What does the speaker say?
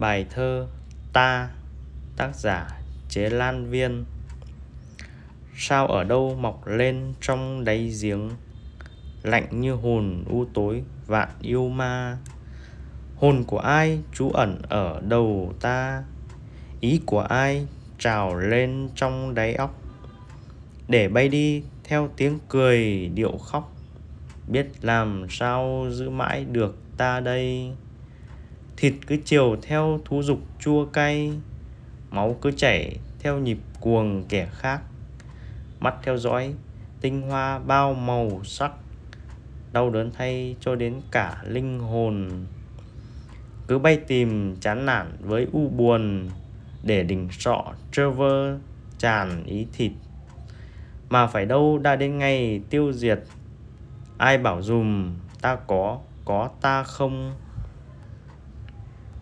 Bài thơ Ta, Tác giả Chế Lan Viên. Sao ở đâu mọc lên trong đáy giếng? Lạnh như hồn u tối, vạn yêu ma. Hồn của ai, trú ẩn ở đầu ta? Ý của ai, trào lên trong đáy óc? Để bay đi theo tiếng cười điệu khóc. Biết làm sao giữ mãi được ta đây? Thịt cứ chiều theo thú dục chua cay Máu cứ chảy theo nhịp cuồng kẻ khác. Mắt theo dõi tinh hoa bao màu sắc Đau đớn thay cho đến cả linh hồn. Cứ bay tìm chán nản với u buồn Để đỉnh sọ Trevor tràn ý thịt. Mà phải đâu đã đến ngày tiêu diệt Ai bảo dùm ta có, có ta không?